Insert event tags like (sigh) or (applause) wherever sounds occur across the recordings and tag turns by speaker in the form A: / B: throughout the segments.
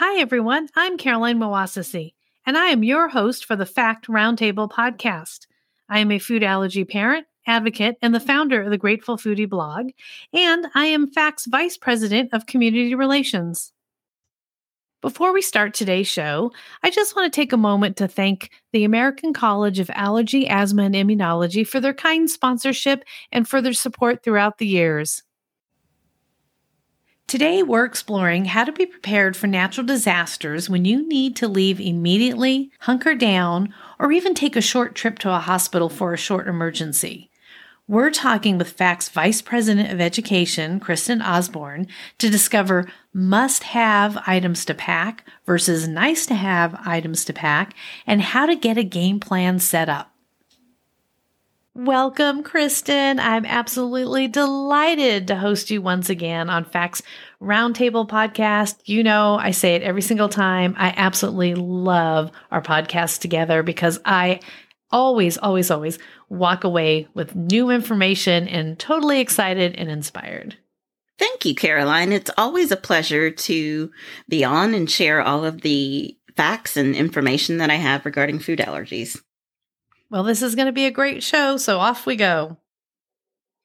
A: Hi, everyone. I'm Caroline Moassessi, and I am your host for the Fact Roundtable podcast. I am a food allergy parent, advocate, and the founder of the Grateful Foodie blog, and I am FACT's Vice President of Community Relations. Before we start today's show, I just want to take a moment to thank the American College of Allergy, Asthma, and Immunology for their kind sponsorship and for their support throughout the years. Today, we're exploring how to be prepared for natural disasters when you need to leave immediately, hunker down, or even take a short trip to a hospital for a short emergency. We're talking with FACT's Vice President of Education, Kristen Osborne, to discover must have items to pack versus nice to have items to pack and how to get a game plan set up. Welcome, Kristen. I'm absolutely delighted to host you once again on Facts Roundtable podcast. You know, I say it every single time. I absolutely love our podcast together because I always, always, always walk away with new information and totally excited and inspired.
B: Thank you, Caroline. It's always a pleasure to be on and share all of the facts and information that I have regarding food allergies.
A: Well, this is going to be a great show, so off we go.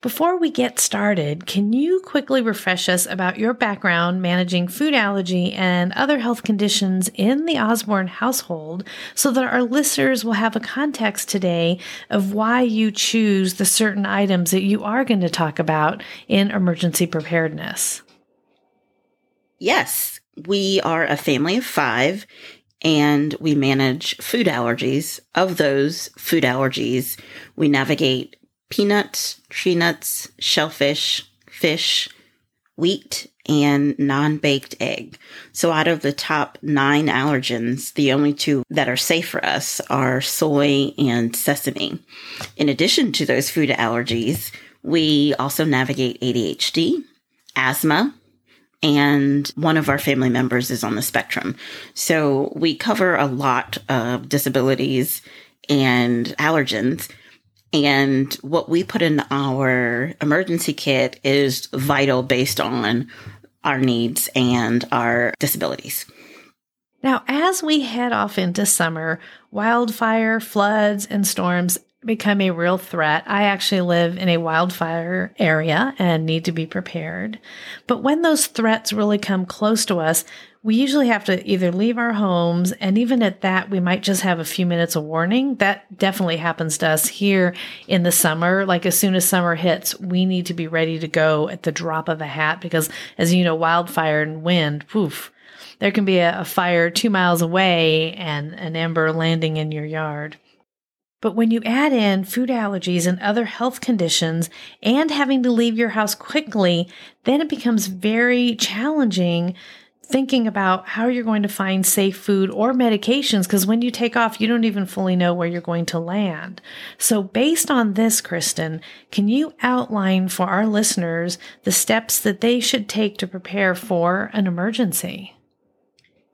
A: Before we get started, can you quickly refresh us about your background managing food allergy and other health conditions in the Osborne household so that our listeners will have a context today of why you choose the certain items that you are going to talk about in emergency preparedness?
B: Yes, we are a family of five and we manage food allergies. Of those food allergies, we navigate peanuts, tree nuts, shellfish, fish, wheat, and non baked egg. So, out of the top nine allergens, the only two that are safe for us are soy and sesame. In addition to those food allergies, we also navigate ADHD, asthma, and one of our family members is on the spectrum. So we cover a lot of disabilities and allergens. And what we put in our emergency kit is vital based on our needs and our disabilities.
A: Now, as we head off into summer, wildfire, floods, and storms become a real threat. I actually live in a wildfire area and need to be prepared. But when those threats really come close to us, we usually have to either leave our homes, and even at that, we might just have a few minutes of warning. That definitely happens to us here in the summer. Like as soon as summer hits, we need to be ready to go at the drop of a hat because, as you know, wildfire and wind, poof, there can be a, a fire two miles away and an ember landing in your yard. But when you add in food allergies and other health conditions and having to leave your house quickly, then it becomes very challenging thinking about how you're going to find safe food or medications because when you take off, you don't even fully know where you're going to land. So, based on this, Kristen, can you outline for our listeners the steps that they should take to prepare for an emergency?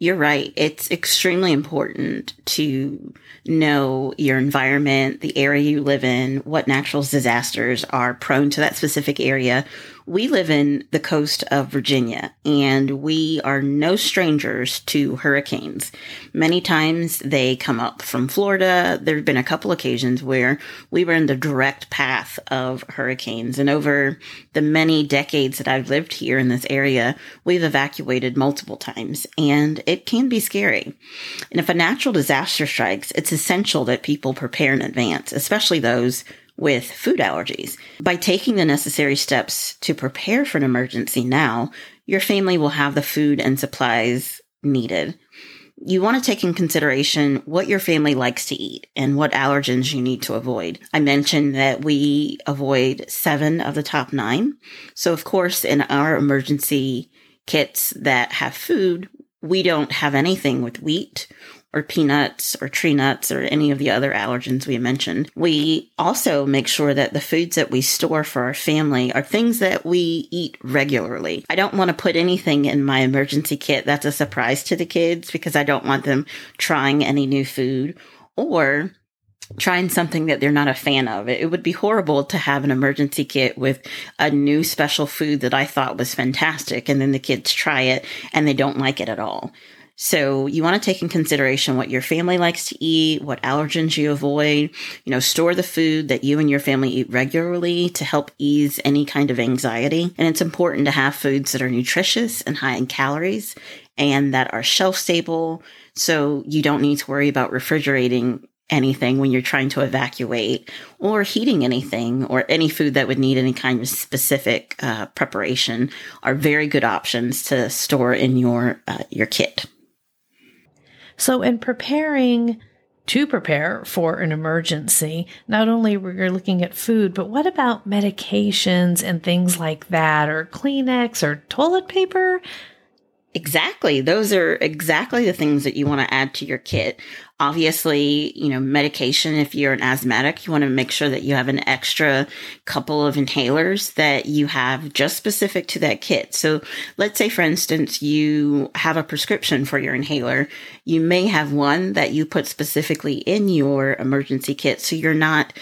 B: You're right. It's extremely important to know your environment, the area you live in, what natural disasters are prone to that specific area, we live in the coast of Virginia and we are no strangers to hurricanes. Many times they come up from Florida. There have been a couple occasions where we were in the direct path of hurricanes. And over the many decades that I've lived here in this area, we've evacuated multiple times and it can be scary. And if a natural disaster strikes, it's essential that people prepare in advance, especially those with food allergies. By taking the necessary steps to prepare for an emergency now, your family will have the food and supplies needed. you want to take in consideration what your family likes to eat and what allergens you need to avoid. I mentioned that we avoid seven of the top nine. So, of course, in our emergency kits that have food, we don't have anything with wheat or peanuts or tree nuts or any of the other allergens we mentioned. We also make sure that the foods that we store for our family are things that we eat regularly. I don't want to put anything in my emergency kit that's a surprise to the kids because I don't want them trying any new food or trying something that they're not a fan of. It would be horrible to have an emergency kit with a new special food that I thought was fantastic and then the kids try it and they don't like it at all. So you want to take in consideration what your family likes to eat, what allergens you avoid, you know, store the food that you and your family eat regularly to help ease any kind of anxiety. And it's important to have foods that are nutritious and high in calories and that are shelf stable. So you don't need to worry about refrigerating anything when you're trying to evacuate or heating anything or any food that would need any kind of specific uh, preparation are very good options to store in your uh, your kit.
A: So, in preparing to prepare for an emergency, not only we're looking at food, but what about medications and things like that, or Kleenex or toilet paper?
B: Exactly. Those are exactly the things that you want to add to your kit. Obviously, you know, medication, if you're an asthmatic, you want to make sure that you have an extra couple of inhalers that you have just specific to that kit. So let's say, for instance, you have a prescription for your inhaler. You may have one that you put specifically in your emergency kit. So you're not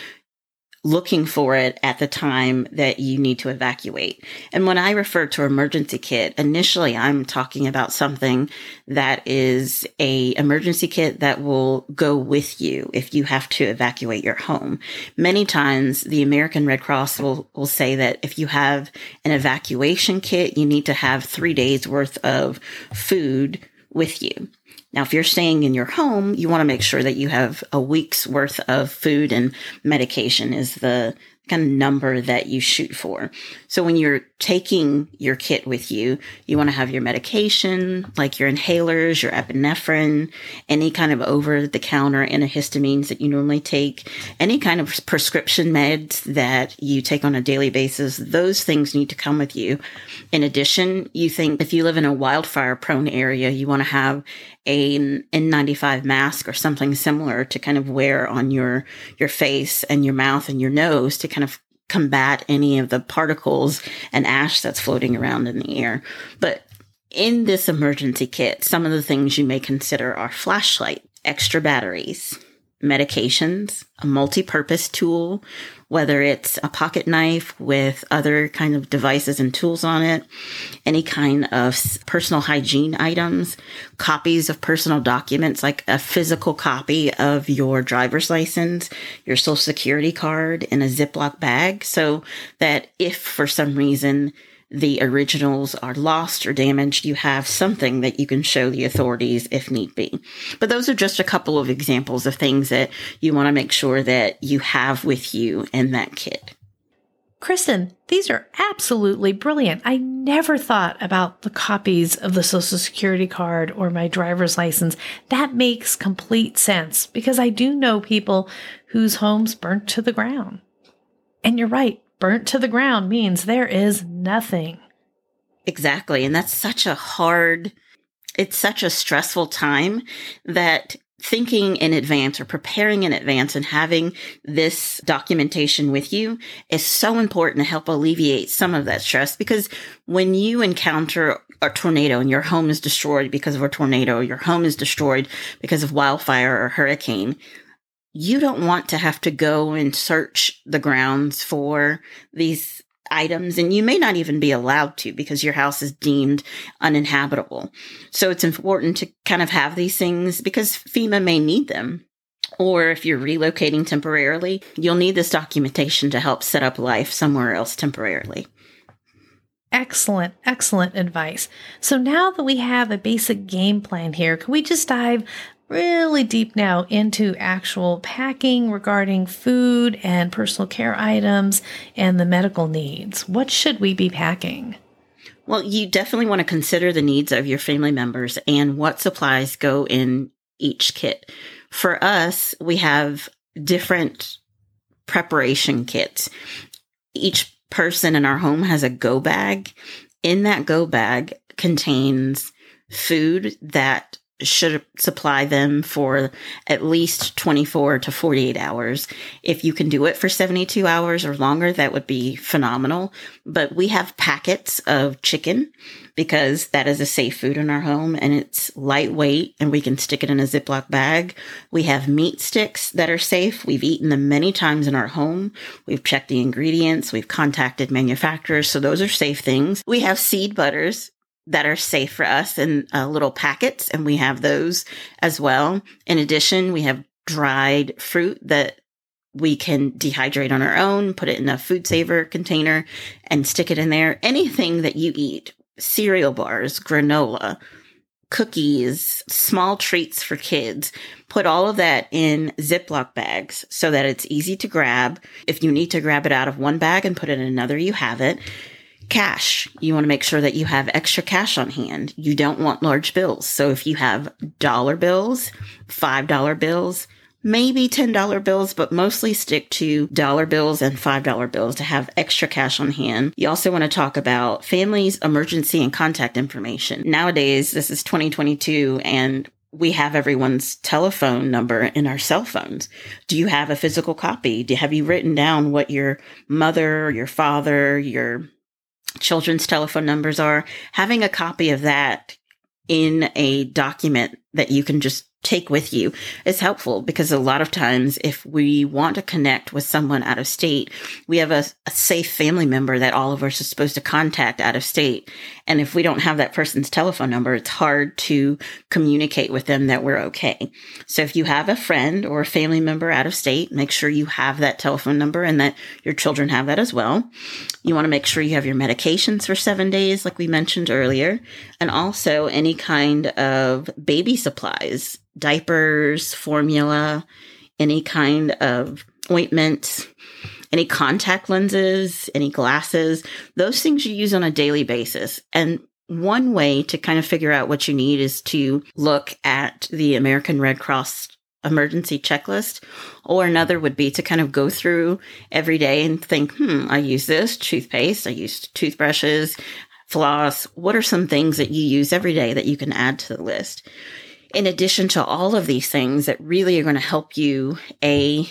B: looking for it at the time that you need to evacuate. And when I refer to emergency kit, initially I'm talking about something that is a emergency kit that will go with you if you have to evacuate your home. Many times the American Red Cross will, will say that if you have an evacuation kit, you need to have three days worth of food with you. Now, if you're staying in your home, you want to make sure that you have a week's worth of food and medication is the kind of number that you shoot for. So when you're taking your kit with you, you want to have your medication, like your inhalers, your epinephrine, any kind of over the counter antihistamines that you normally take, any kind of prescription meds that you take on a daily basis. Those things need to come with you. In addition, you think if you live in a wildfire prone area, you want to have a N95 mask or something similar to kind of wear on your your face and your mouth and your nose to kind of combat any of the particles and ash that's floating around in the air. But in this emergency kit, some of the things you may consider are flashlight, extra batteries, medications, a multi-purpose tool, whether it's a pocket knife with other kind of devices and tools on it, any kind of personal hygiene items, copies of personal documents like a physical copy of your driver's license, your social security card in a Ziploc bag. So that if for some reason the originals are lost or damaged, you have something that you can show the authorities if need be. But those are just a couple of examples of things that you want to make sure that you have with you in that kit.
A: Kristen, these are absolutely brilliant. I never thought about the copies of the Social Security card or my driver's license. That makes complete sense because I do know people whose homes burnt to the ground. And you're right, burnt to the ground means there is nothing.
B: Exactly. And that's such a hard, it's such a stressful time that thinking in advance or preparing in advance and having this documentation with you is so important to help alleviate some of that stress because when you encounter a tornado and your home is destroyed because of a tornado, your home is destroyed because of wildfire or hurricane, you don't want to have to go and search the grounds for these items and you may not even be allowed to because your house is deemed uninhabitable. So it's important to kind of have these things because FEMA may need them. Or if you're relocating temporarily, you'll need this documentation to help set up life somewhere else temporarily.
A: Excellent, excellent advice. So now that we have a basic game plan here, can we just dive really deep now into actual packing regarding food and personal care items and the medical needs. What should we be packing?
B: Well, you definitely want to consider the needs of your family members and what supplies go in each kit. For us, we have different preparation kits. Each person in our home has a go bag. In that go bag contains food that should supply them for at least 24 to 48 hours. If you can do it for 72 hours or longer, that would be phenomenal. But we have packets of chicken because that is a safe food in our home and it's lightweight and we can stick it in a Ziploc bag. We have meat sticks that are safe. We've eaten them many times in our home. We've checked the ingredients. We've contacted manufacturers. So those are safe things. We have seed butters that are safe for us in uh, little packets, and we have those as well. In addition, we have dried fruit that we can dehydrate on our own, put it in a food saver container, and stick it in there. Anything that you eat, cereal bars, granola, cookies, small treats for kids. Put all of that in Ziploc bags so that it's easy to grab. If you need to grab it out of one bag and put it in another, you have it cash. You want to make sure that you have extra cash on hand. You don't want large bills. So if you have dollar bills, $5 bills, maybe $10 bills, but mostly stick to dollar bills and $5 bills to have extra cash on hand. You also want to talk about families, emergency and contact information. Nowadays, this is 2022 and we have everyone's telephone number in our cell phones. Do you have a physical copy? Do, have you written down what your mother, your father, your children's telephone numbers are, having a copy of that in a document that you can just take with you is helpful because a lot of times if we want to connect with someone out of state, we have a, a, safe family member that all of us are supposed to contact out of state. And if we don't have that person's telephone number, it's hard to communicate with them that we're okay. So if you have a friend or a family member out of state, make sure you have that telephone number and that your children have that as well. You want to make sure you have your medications for seven days, like we mentioned earlier, and also any kind of baby supplies diapers, formula, any kind of ointment, any contact lenses, any glasses, those things you use on a daily basis. And one way to kind of figure out what you need is to look at the American Red Cross emergency checklist. Or another would be to kind of go through every day and think, hmm, I use this toothpaste, I use toothbrushes, floss. What are some things that you use every day that you can add to the list? In addition to all of these things that really are going to help you, A,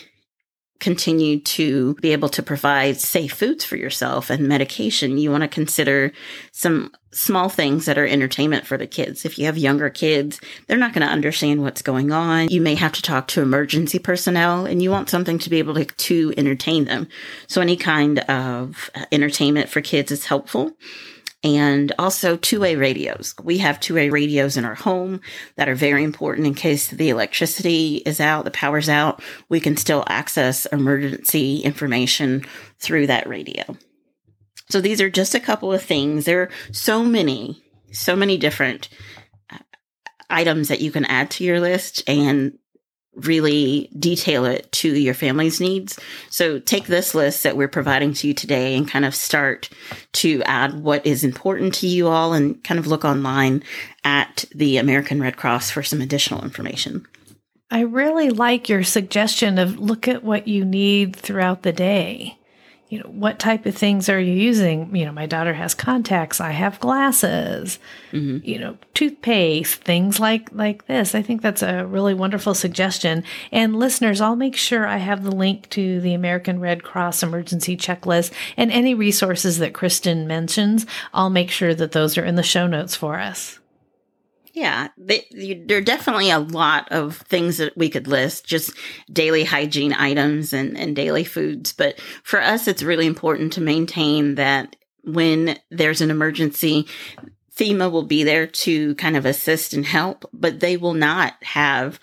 B: continue to be able to provide safe foods for yourself and medication, you want to consider some small things that are entertainment for the kids. If you have younger kids, they're not going to understand what's going on. You may have to talk to emergency personnel and you want something to be able to, to entertain them. So any kind of entertainment for kids is helpful and also two way radios. We have two way radios in our home that are very important in case the electricity is out, the power's out. We can still access emergency information through that radio. So these are just a couple of things. There are so many, so many different uh, items that you can add to your list and really detail it to your family's needs. So take this list that we're providing to you today and kind of start to add what is important to you all and kind of look online at the American Red Cross for some additional information.
A: I really like your suggestion of look at what you need throughout the day you know, what type of things are you using? You know, my daughter has contacts, I have glasses, mm-hmm. you know, toothpaste, things like like this. I think that's a really wonderful suggestion. And listeners, I'll make sure I have the link to the American Red Cross emergency checklist and any resources that Kristen mentions. I'll make sure that those are in the show notes for us.
B: Yeah, they, there are definitely a lot of things that we could list, just daily hygiene items and, and daily foods. But for us, it's really important to maintain that when there's an emergency, FEMA will be there to kind of assist and help, but they will not have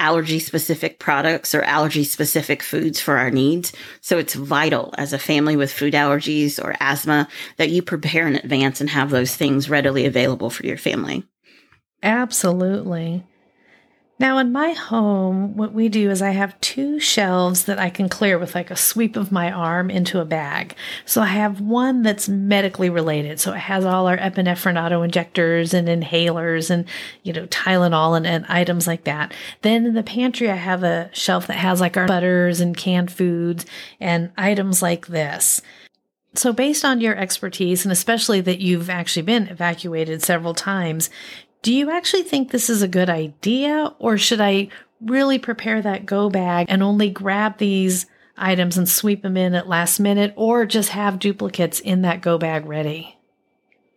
B: allergy specific products or allergy specific foods for our needs. So it's vital as a family with food allergies or asthma that you prepare in advance and have those things readily available for your family.
A: Absolutely. Now, in my home, what we do is I have two shelves that I can clear with like a sweep of my arm into a bag. So I have one that's medically related. So it has all our epinephrine auto injectors and inhalers and, you know, Tylenol and, and items like that. Then in the pantry, I have a shelf that has like our butters and canned foods and items like this. So, based on your expertise, and especially that you've actually been evacuated several times, do you actually think this is a good idea, or should I really prepare that go bag and only grab these items and sweep them in at last minute, or just have duplicates in that go bag ready?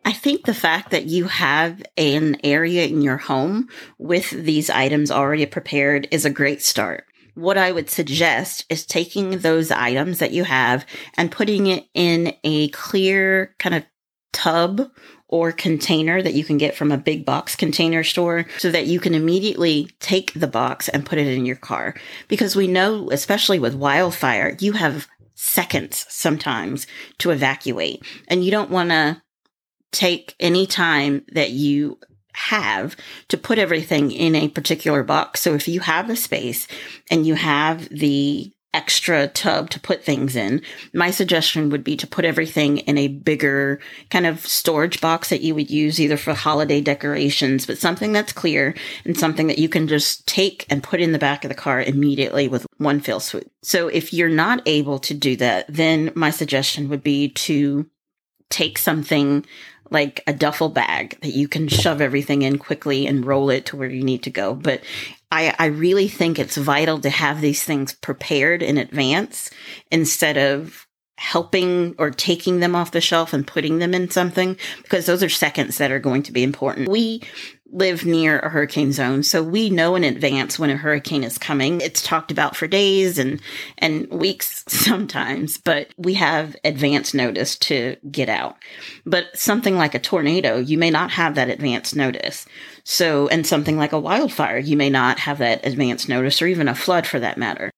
B: I think the fact that you have an area in your home with these items already prepared is a great start. What I would suggest is taking those items that you have and putting it in a clear kind of tub or container that you can get from a big box container store so that you can immediately take the box and put it in your car. Because we know, especially with wildfire, you have seconds sometimes to evacuate and you don't want to take any time that you have to put everything in a particular box. So if you have a space and you have the extra tub to put things in, my suggestion would be to put everything in a bigger kind of storage box that you would use either for holiday decorations, but something that's clear and something that you can just take and put in the back of the car immediately with one fell swoop. So if you're not able to do that, then my suggestion would be to take something like a duffel bag that you can shove everything in quickly and roll it to where you need to go. But I, I really think it's vital to have these things prepared in advance instead of helping or taking them off the shelf and putting them in something because those are seconds that are going to be important. We live near a hurricane zone, so we know in advance when a hurricane is coming. It's talked about for days and and weeks (laughs) sometimes, but we have advance notice to get out. But something like a tornado, you may not have that advance notice. So, and something like a wildfire, you may not have that advance notice or even a flood for that matter.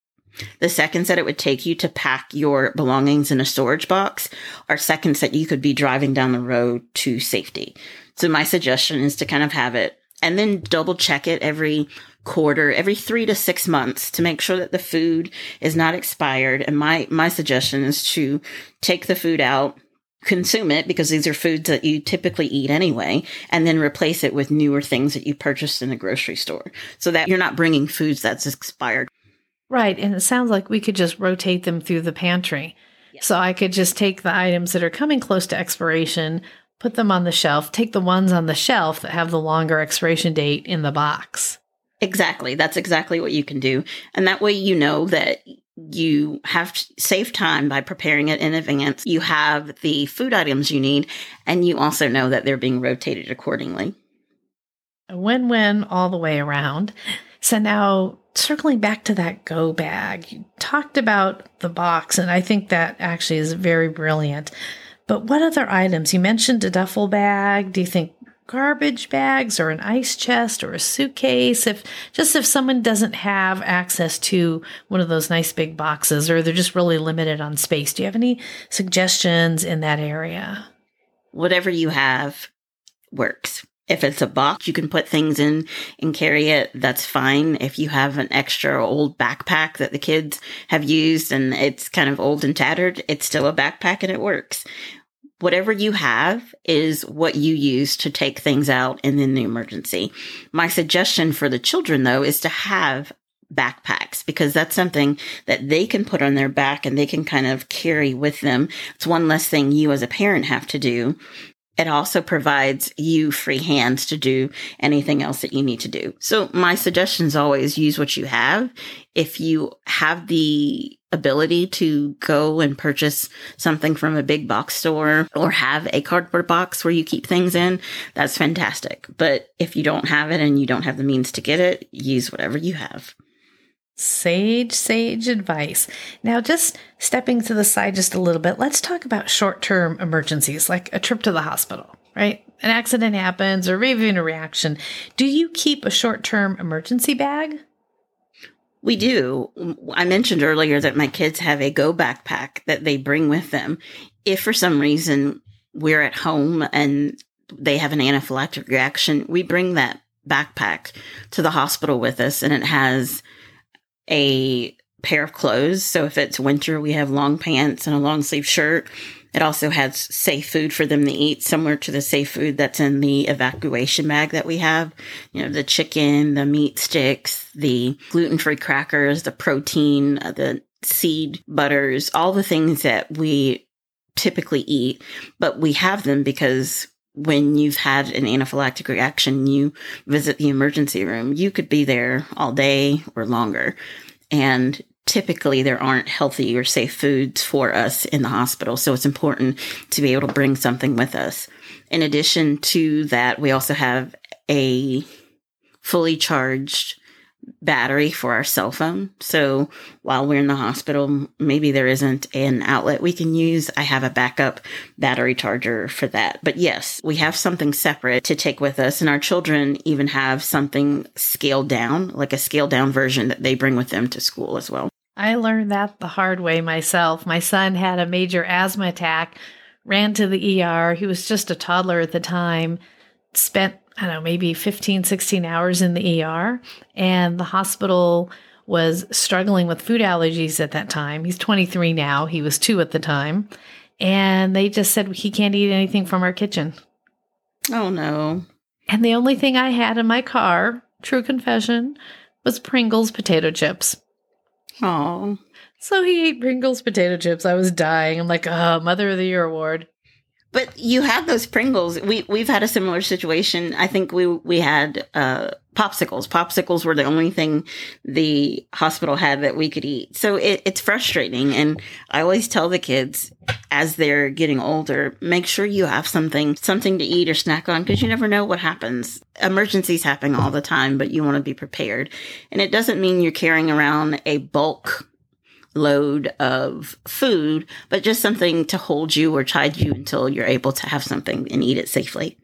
B: The seconds that it would take you to pack your belongings in a storage box are seconds that you could be driving down the road to safety. So my suggestion is to kind of have it and then double check it every quarter, every three to six months to make sure that the food is not expired. And my, my suggestion is to take the food out, consume it because these are foods that you typically eat anyway, and then replace it with newer things that you purchased in the grocery store so that you're not bringing foods that's expired.
A: Right. And it sounds like we could just rotate them through the pantry. So I could just take the items that are coming close to expiration, put them on the shelf, take the ones on the shelf that have the longer expiration date in the box.
B: Exactly. That's exactly what you can do. And that way you know that you have saved time by preparing it in advance. You have the food items you need, and you also know that they're being rotated accordingly.
A: A win win all the way around. So now circling back to that go bag, you talked about the box, and I think that actually is very brilliant. But what other items? You mentioned a duffel bag. Do you think garbage bags or an ice chest or a suitcase? If just if someone doesn't have access to one of those nice big boxes or they're just really limited on space, do you have any suggestions in that area?
B: Whatever you have works. If it's a box you can put things in and carry it, that's fine. If you have an extra old backpack that the kids have used and it's kind of old and tattered, it's still a backpack and it works whatever you have is what you use to take things out in the emergency. My suggestion for the children though is to have backpacks because that's something that they can put on their back and they can kind of carry with them. It's one less thing you as a parent have to do. It also provides you free hands to do anything else that you need to do. So my suggestion is always use what you have. If you have the ability to go and purchase something from a big box store or have a cardboard box where you keep things in, that's fantastic. But if you don't have it and you don't have the means to get it, use whatever you have.
A: Sage, sage advice. Now, just stepping to the side just a little bit, let's talk about short term emergencies like a trip to the hospital, right? An accident happens or maybe even a reaction. Do you keep a short term emergency bag?
B: We do. I mentioned earlier that my kids have a go backpack that they bring with them. If for some reason we're at home and they have an anaphylactic reaction, we bring that backpack to the hospital with us, and it has a pair of clothes. So if it's winter, we have long pants and a long sleeve shirt. It also has safe food for them to eat, similar to the safe food that's in the evacuation bag that we have. You know, the chicken, the meat sticks, the gluten free crackers, the protein, uh, the seed butters, all the things that we typically eat, but we have them because when you've had an anaphylactic reaction, you visit the emergency room, you could be there all day or longer. And typically there aren't healthy or safe foods for us in the hospital. So it's important to be able to bring something with us. In addition to that, we also have a fully charged battery for our cell phone. So while we're in the hospital, maybe there isn't an outlet we can use. I have a backup battery charger for that. But yes, we have something separate to take with us. And our children even have something scaled down, like a scaled down version that they bring with them to school as well.
A: I learned that the hard way myself. My son had a major asthma attack, ran to the ER. He was just a toddler at the time, spent I don't know, maybe 15, 16 hours in the ER. And the hospital was struggling with food allergies at that time. He's 23 now. He was two at the time. And they just said he can't eat anything from our kitchen.
B: Oh, no.
A: And the only thing I had in my car, true confession, was Pringles potato chips.
B: Oh.
A: So he ate Pringles potato chips. I was dying. I'm like, oh, Mother of the Year award.
B: But you had those Pringles. We we've had a similar situation. I think we we had uh, popsicles. Popsicles were the only thing the hospital had that we could eat. So it, it's frustrating. And I always tell the kids as they're getting older, make sure you have something something to eat or snack on because you never know what happens. Emergencies happen all the time, but you want to be prepared. And it doesn't mean you're carrying around a bulk load of food, but just something to hold you or tide you until you're able to have something and eat it safely.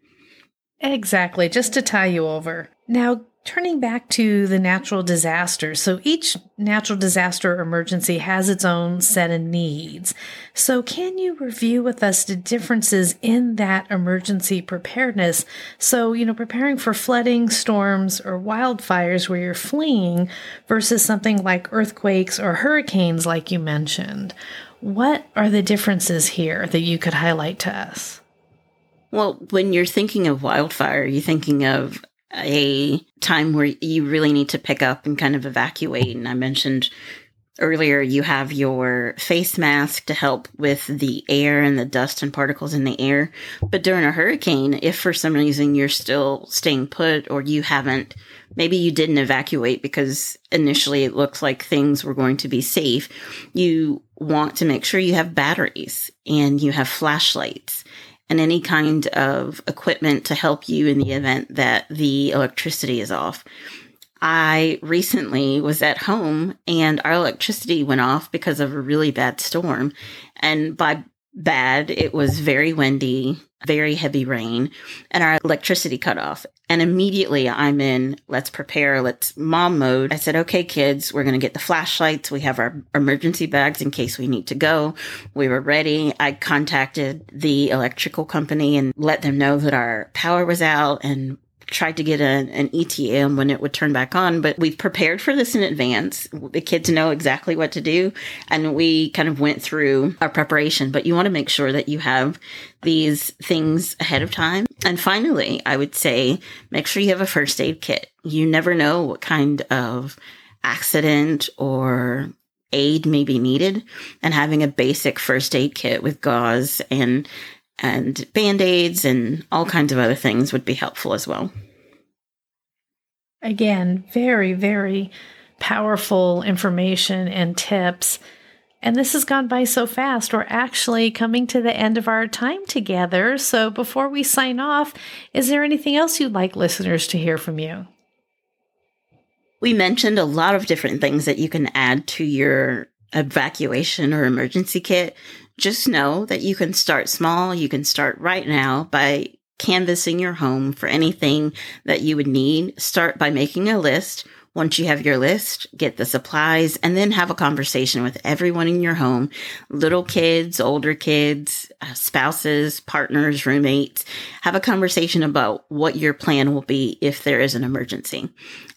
A: Exactly, just to tie you over. Now, Turning back to the natural disasters. So each natural disaster emergency has its own set of needs. So can you review with us the differences in that emergency preparedness? So, you know, preparing for flooding, storms, or wildfires where you're fleeing versus something like earthquakes or hurricanes, like you mentioned. What are the differences here that you could highlight to us?
B: Well, when you're thinking of wildfire, you're thinking of a time where you really need to pick up and kind of evacuate. And I mentioned earlier you have your face mask to help with the air and the dust and particles in the air. But during a hurricane, if for some reason you're still staying put or you haven't, maybe you didn't evacuate because initially it looked like things were going to be safe, you want to make sure you have batteries and you have flashlights and any kind of equipment to help you in the event that the electricity is off. I recently was at home and our electricity went off because of a really bad storm. And by bad, it was very windy, very heavy rain, and our electricity cut off. And immediately I'm in let's prepare, let's mom mode. I said, okay, kids, we're going to get the flashlights. We have our emergency bags in case we need to go. We were ready. I contacted the electrical company and let them know that our power was out and tried to get a, an ETA when it would turn back on, but we've prepared for this in advance. The kids know exactly what to do, and we kind of went through our preparation. But you want to make sure that you have these things ahead of time. And finally, I would say make sure you have a first aid kit. You never know what kind of accident or aid may be needed and having a basic first aid kit with gauze and and band-aids and all kinds of other things would be helpful as well.
A: Again, very, very powerful information and tips. And this has gone by so fast. We're actually coming to the end of our time together. So before we sign off, is there anything else you'd like listeners to hear from you?
B: We mentioned a lot of different things that you can add to your evacuation or emergency kit just know that you can start small. You can start right now by canvassing your home for anything that you would need. Start by making a list. Once you have your list, get the supplies and then have a conversation with everyone in your home little kids, older kids, uh, spouses, partners, roommates. Have a conversation about what your plan will be if there is an emergency.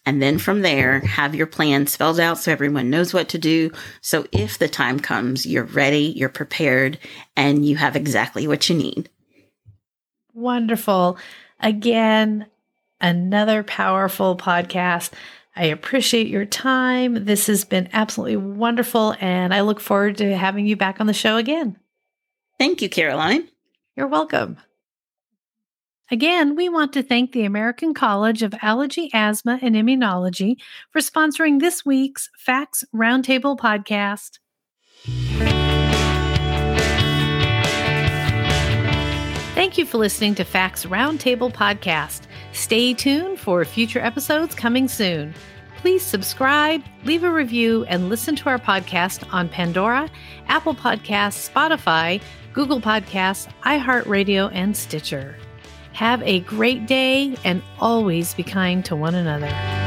B: And then from there, have your plan spelled out so everyone knows what to do. So if the time comes, you're ready, you're prepared, and you have exactly what you need.
A: Wonderful. Again, another powerful podcast. I appreciate your time. This has been absolutely wonderful, and I look forward to having you back on the show again.
B: Thank you, Caroline.
A: You're welcome. Again, we want to thank the American College of Allergy, Asthma, and Immunology for sponsoring this week's Facts Roundtable podcast. Thank you for listening to Facts Roundtable podcast. Stay tuned for future episodes coming soon. Please subscribe, leave a review, and listen to our podcast on Pandora, Apple Podcasts, Spotify, Google Podcasts, iHeartRadio, and Stitcher. Have a great day and always be kind to one another.